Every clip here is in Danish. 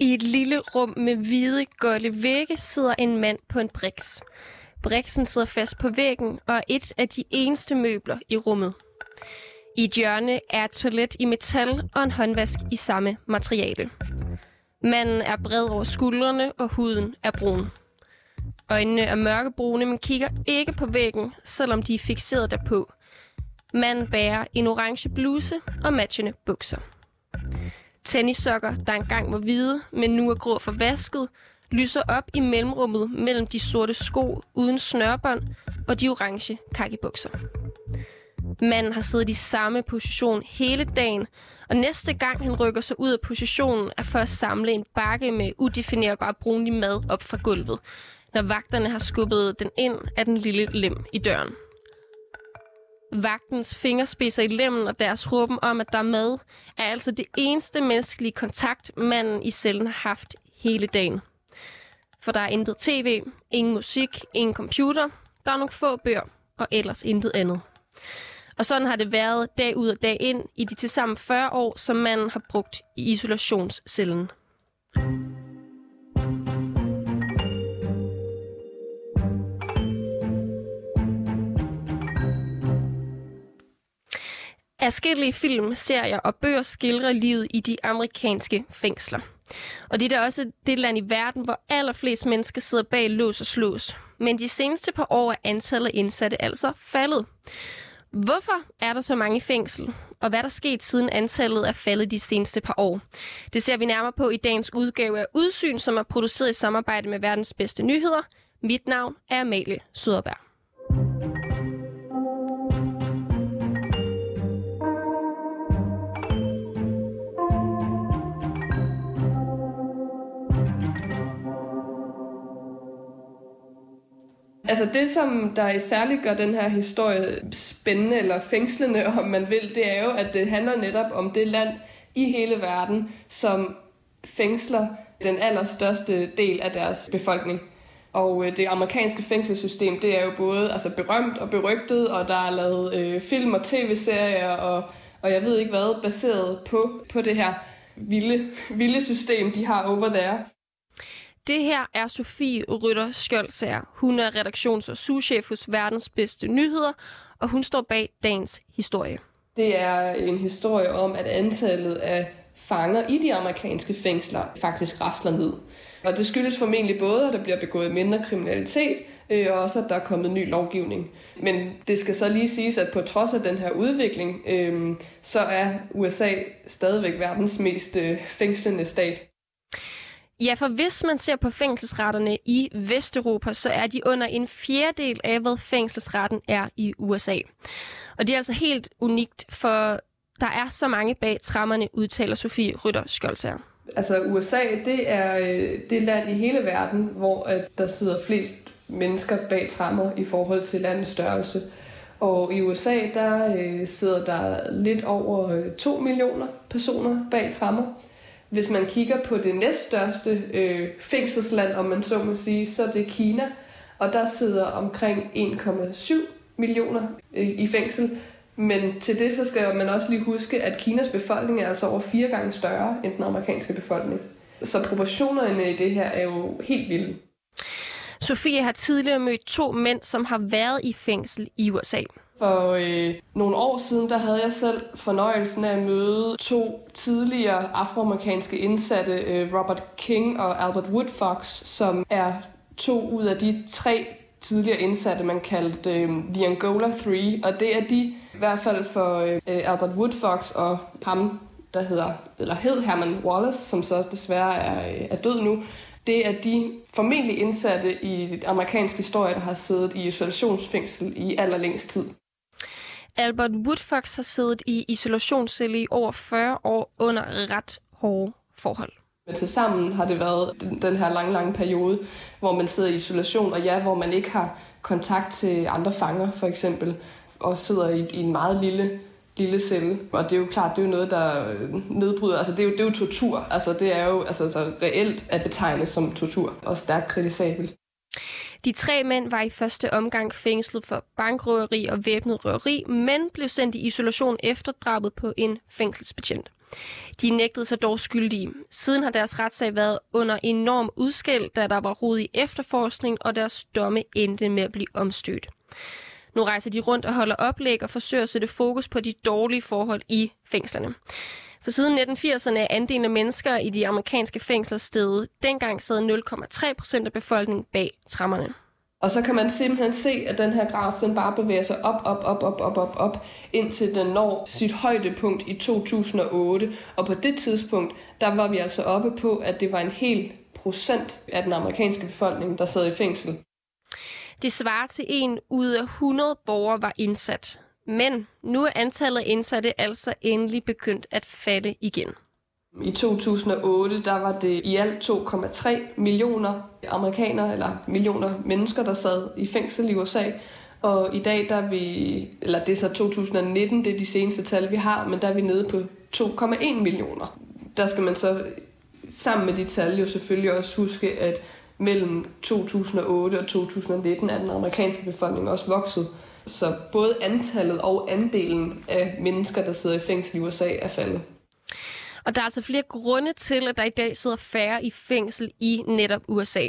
I et lille rum med hvide, golde vægge sidder en mand på en briks. Briksen sidder fast på væggen og er et af de eneste møbler i rummet. I et hjørne er et toilet i metal og en håndvask i samme materiale. Manden er bred over skuldrene, og huden er brun. Øjnene er mørkebrune, men kigger ikke på væggen, selvom de er fixeret derpå. Manden bærer en orange bluse og matchende bukser. Tennissokker, der engang var hvide, men nu er grå for vasket, lyser op i mellemrummet mellem de sorte sko uden snørbånd og de orange kakibukser. Manden har siddet i samme position hele dagen, og næste gang han rykker sig ud af positionen, er for at samle en bakke med udefinerbar brunlig mad op fra gulvet, når vagterne har skubbet den ind af den lille lem i døren. Vagtens fingerspidser i lemmen og deres råben om, at der er mad, er altså det eneste menneskelige kontakt, manden i cellen har haft hele dagen. For der er intet tv, ingen musik, ingen computer, der er nogle få bøger og ellers intet andet. Og sådan har det været dag ud og dag ind i de tilsammen 40 år, som manden har brugt i isolationscellen. Afskillige film, serier og bøger skildrer livet i de amerikanske fængsler. Og det er da også det land i verden, hvor allerflest mennesker sidder bag lås og slås. Men de seneste par år er antallet af indsatte altså faldet. Hvorfor er der så mange i fængsel? Og hvad der sket siden antallet er faldet de seneste par år? Det ser vi nærmere på i dagens udgave af Udsyn, som er produceret i samarbejde med verdens bedste nyheder. Mit navn er Amalie Søderberg. Altså det, som der særligt gør den her historie spændende eller fængslende, om man vil, det er jo, at det handler netop om det land i hele verden, som fængsler den allerstørste del af deres befolkning. Og øh, det amerikanske fængselssystem, det er jo både altså, berømt og berygtet, og der er lavet øh, film og tv-serier, og, og jeg ved ikke hvad, baseret på, på det her vilde, vilde system, de har over there. Det her er Sofie Rytter Skjoldsager. Hun er redaktions- og souschef hos Verdens Bedste Nyheder, og hun står bag dagens historie. Det er en historie om, at antallet af fanger i de amerikanske fængsler faktisk rasler ned. Og det skyldes formentlig både, at der bliver begået mindre kriminalitet, øh, og også at der er kommet ny lovgivning. Men det skal så lige siges, at på trods af den her udvikling, øh, så er USA stadigvæk verdens mest øh, fængslende stat. Ja, for hvis man ser på fængselsretterne i Vesteuropa, så er de under en fjerdedel af, hvad fængselsretten er i USA. Og det er altså helt unikt, for der er så mange bag trammerne, udtaler Sofie Rytter Skjoldsager. Altså USA, det er øh, det land i hele verden, hvor at der sidder flest mennesker bag trammer i forhold til landets størrelse. Og i USA, der øh, sidder der lidt over øh, 2 millioner personer bag trammer. Hvis man kigger på det næststørste øh, fængselsland, om man så må sige, så er det Kina, og der sidder omkring 1,7 millioner øh, i fængsel. Men til det så skal man også lige huske, at Kinas befolkning er altså over fire gange større end den amerikanske befolkning. Så proportionerne i det her er jo helt vilde. Sofie har tidligere mødt to mænd, som har været i fængsel i USA. For øh, nogle år siden, der havde jeg selv fornøjelsen af at møde to tidligere afroamerikanske indsatte, øh, Robert King og Albert Woodfox, som er to ud af de tre tidligere indsatte, man kaldte øh, The Angola 3, og det er de, i hvert fald for øh, øh, Albert Woodfox og ham, der hedder, eller hed Herman Wallace, som så desværre er, øh, er død nu, det er de formentlig indsatte i amerikansk historie, der har siddet i isolationsfængsel i allerlængst tid. Albert Woodfox har siddet i isolationscelle i over 40 år under ret hårde forhold. Men til sammen har det været den, den her lange, lange periode, hvor man sidder i isolation, og ja, hvor man ikke har kontakt til andre fanger, for eksempel, og sidder i, i en meget lille lille celle. Og det er jo klart, det er jo noget, der øh, nedbryder. Altså, det er jo, det er jo tortur. Altså, det er jo altså, der reelt at betegne som tortur, og stærkt kritisabelt. De tre mænd var i første omgang fængslet for bankrøveri og væbnet røveri, men blev sendt i isolation efter drabet på en fængselsbetjent. De nægtede sig dog skyldige. Siden har deres retssag været under enorm udskæld, da der var rod i efterforskning, og deres domme endte med at blive omstødt. Nu rejser de rundt og holder oplæg og forsøger at sætte fokus på de dårlige forhold i fængslerne. For siden 1980'erne er andelen af mennesker i de amerikanske fængsler steget. Dengang sad 0,3 procent af befolkningen bag trammerne. Og så kan man simpelthen se, at den her graf, den bare bevæger sig op, op, op, op, op, op, op, indtil den når sit højdepunkt i 2008. Og på det tidspunkt, der var vi altså oppe på, at det var en hel procent af den amerikanske befolkning, der sad i fængsel. Det svarer til en ud af 100 borgere var indsat. Men nu er antallet af indsatte altså endelig begyndt at falde igen. I 2008 der var det i alt 2,3 millioner amerikanere, eller millioner mennesker, der sad i fængsel i USA. Og i dag, der er vi, eller det er så 2019, det er de seneste tal, vi har, men der er vi nede på 2,1 millioner. Der skal man så sammen med de tal jo selvfølgelig også huske, at mellem 2008 og 2019 er den amerikanske befolkning også vokset. Så både antallet og andelen af mennesker, der sidder i fængsel i USA, er faldet. Og der er altså flere grunde til, at der i dag sidder færre i fængsel i netop USA.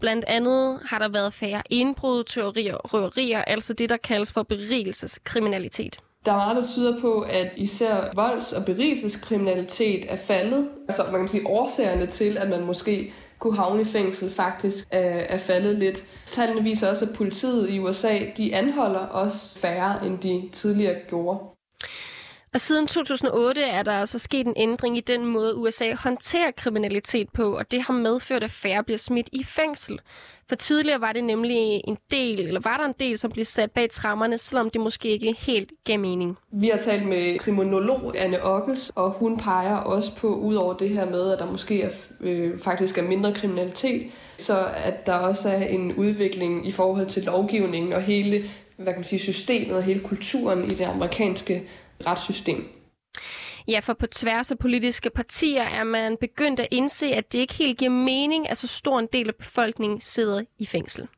Blandt andet har der været færre indbrud, teorier og røverier, altså det, der kaldes for berigelseskriminalitet. Der er meget, der tyder på, at især volds- og berigelseskriminalitet er faldet. Altså man kan sige årsagerne til, at man måske kunne havne i fængsel, faktisk er, er faldet lidt. Tallene viser også, at politiet i USA, de anholder også færre, end de tidligere gjorde. Og siden 2008 er der altså sket en ændring i den måde, USA håndterer kriminalitet på, og det har medført, at færre bliver smidt i fængsel. For tidligere var det nemlig en del, eller var der en del, som blev sat bag trammerne, selvom det måske ikke helt gav mening. Vi har talt med kriminolog Anne Ockels, og hun peger også på, ud over det her med, at der måske er, øh, faktisk er mindre kriminalitet, så at der også er en udvikling i forhold til lovgivningen og hele hvad kan man sige, systemet og hele kulturen i det amerikanske retssystem. Ja, for på tværs af politiske partier er man begyndt at indse, at det ikke helt giver mening, at så stor en del af befolkningen sidder i fængsel.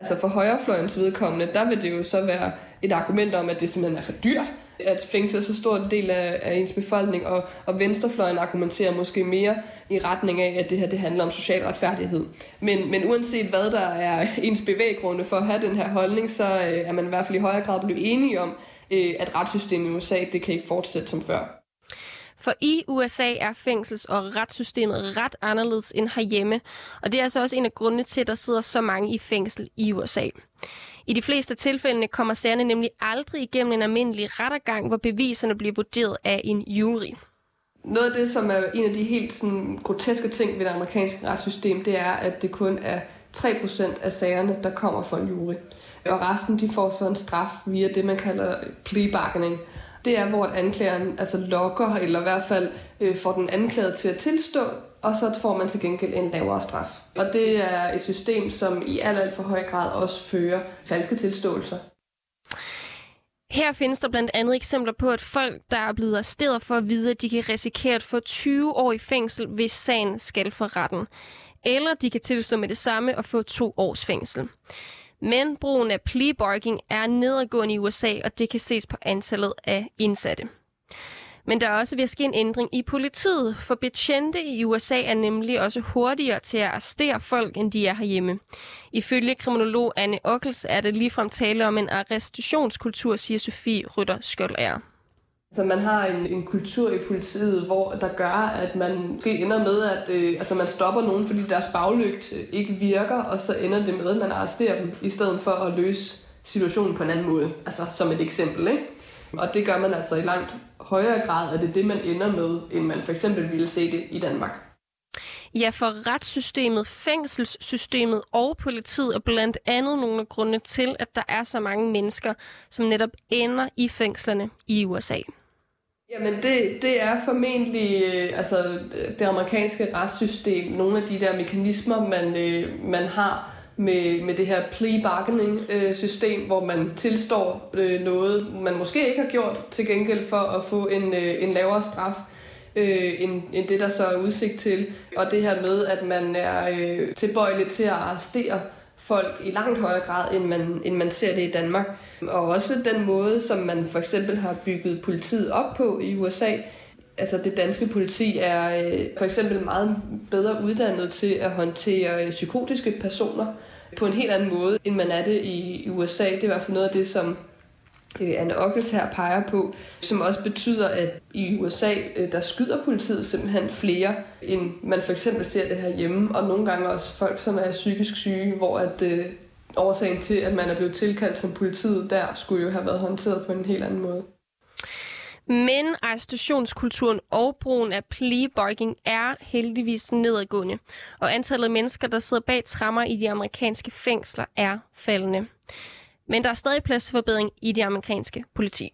Altså for højrefløjens vedkommende, der vil det jo så være et argument om, at det simpelthen er for dyrt at fængsle så stor en del af, af ens befolkning, og, og venstrefløjen argumenterer måske mere i retning af, at det her det handler om social retfærdighed. Men, men uanset hvad der er ens bevæggrunde for at have den her holdning, så øh, er man i hvert fald i højere grad blevet enige om, øh, at retssystemet i USA det kan ikke fortsætte som før. For i USA er fængsels- og retssystemet ret anderledes end herhjemme, og det er altså også en af grundene til, at der sidder så mange i fængsel i USA. I de fleste tilfælde kommer sagerne nemlig aldrig igennem en almindelig rettergang, hvor beviserne bliver vurderet af en jury. Noget af det, som er en af de helt sådan, groteske ting ved det amerikanske retssystem, det er, at det kun er 3% af sagerne, der kommer fra en jury. Og resten de får så en straf via det, man kalder plea bargaining. Det er, hvor anklageren altså lokker, eller i hvert fald øh, får den anklagede til at tilstå, og så får man til gengæld en lavere straf. Og det er et system, som i alt, alt for høj grad også fører falske tilståelser. Her findes der blandt andet eksempler på, at folk, der er blevet arresteret for at vide, at de kan risikere at få 20 år i fængsel, hvis sagen skal for retten. Eller de kan tilstå med det samme og få to års fængsel. Men brugen af plea bargaining er nedadgående i USA, og det kan ses på antallet af indsatte. Men der er også ved at ske en ændring i politiet, for betjente i USA er nemlig også hurtigere til at arrestere folk, end de er herhjemme. Ifølge kriminolog Anne Ockels er det ligefrem tale om en arrestationskultur, siger Sofie Rytter Skjoldager så man har en, en kultur i politiet, hvor der gør, at man måske ender med, at øh, altså man stopper nogen, fordi deres baglygt ikke virker, og så ender det med, at man arresterer dem, i stedet for at løse situationen på en anden måde. Altså som et eksempel, ikke? Og det gør man altså i langt højere grad, at det er det, man ender med, end man for eksempel ville se det i Danmark. Ja, for retssystemet, fængselssystemet og politiet er blandt andet nogle af grundene til, at der er så mange mennesker, som netop ender i fængslerne i USA. Jamen det, det er formentlig øh, altså, det amerikanske retssystem, nogle af de der mekanismer, man, øh, man har med, med det her plea bargaining øh, system, hvor man tilstår øh, noget, man måske ikke har gjort til gengæld for at få en, øh, en lavere straf øh, end, end det, der så er udsigt til. Og det her med, at man er øh, tilbøjelig til at arrestere folk i langt højere grad, end man, end man ser det i Danmark. Og også den måde, som man for eksempel har bygget politiet op på i USA, altså det danske politi er øh, for eksempel meget bedre uddannet til at håndtere øh, psykotiske personer på en helt anden måde, end man er det i USA. Det er i hvert fald noget af det, som øh, Anne Ockels her peger på, som også betyder, at i USA, øh, der skyder politiet simpelthen flere, end man for eksempel ser det her hjemme, og nogle gange også folk, som er psykisk syge, hvor at øh, årsagen til, at man er blevet tilkaldt som politiet der, skulle jo have været håndteret på en helt anden måde. Men arrestationskulturen og brugen af pleabarging er heldigvis nedadgående, og antallet af mennesker, der sidder bag trammer i de amerikanske fængsler, er faldende. Men der er stadig plads til forbedring i det amerikanske politi.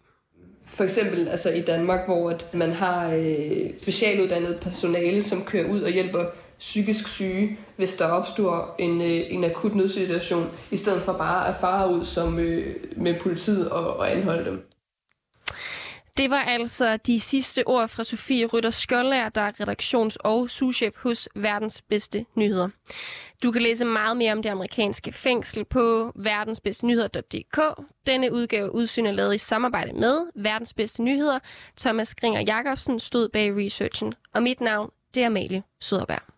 For eksempel altså i Danmark, hvor at man har øh, specialuddannet personale, som kører ud og hjælper psykisk syge, hvis der opstår en, øh, en akut nødsituation, i stedet for bare at fare ud som, øh, med politiet og, og anholde dem. Det var altså de sidste ord fra Sofie Rytter Skjoldær, der er redaktions- og souschef hos Verdens Bedste Nyheder. Du kan læse meget mere om det amerikanske fængsel på verdensbedstenyheder.dk. Denne udgave udsyn er lavet i samarbejde med Verdens Bedste Nyheder. Thomas Gringer Jacobsen stod bag researchen, og mit navn det er Amalie Søderberg.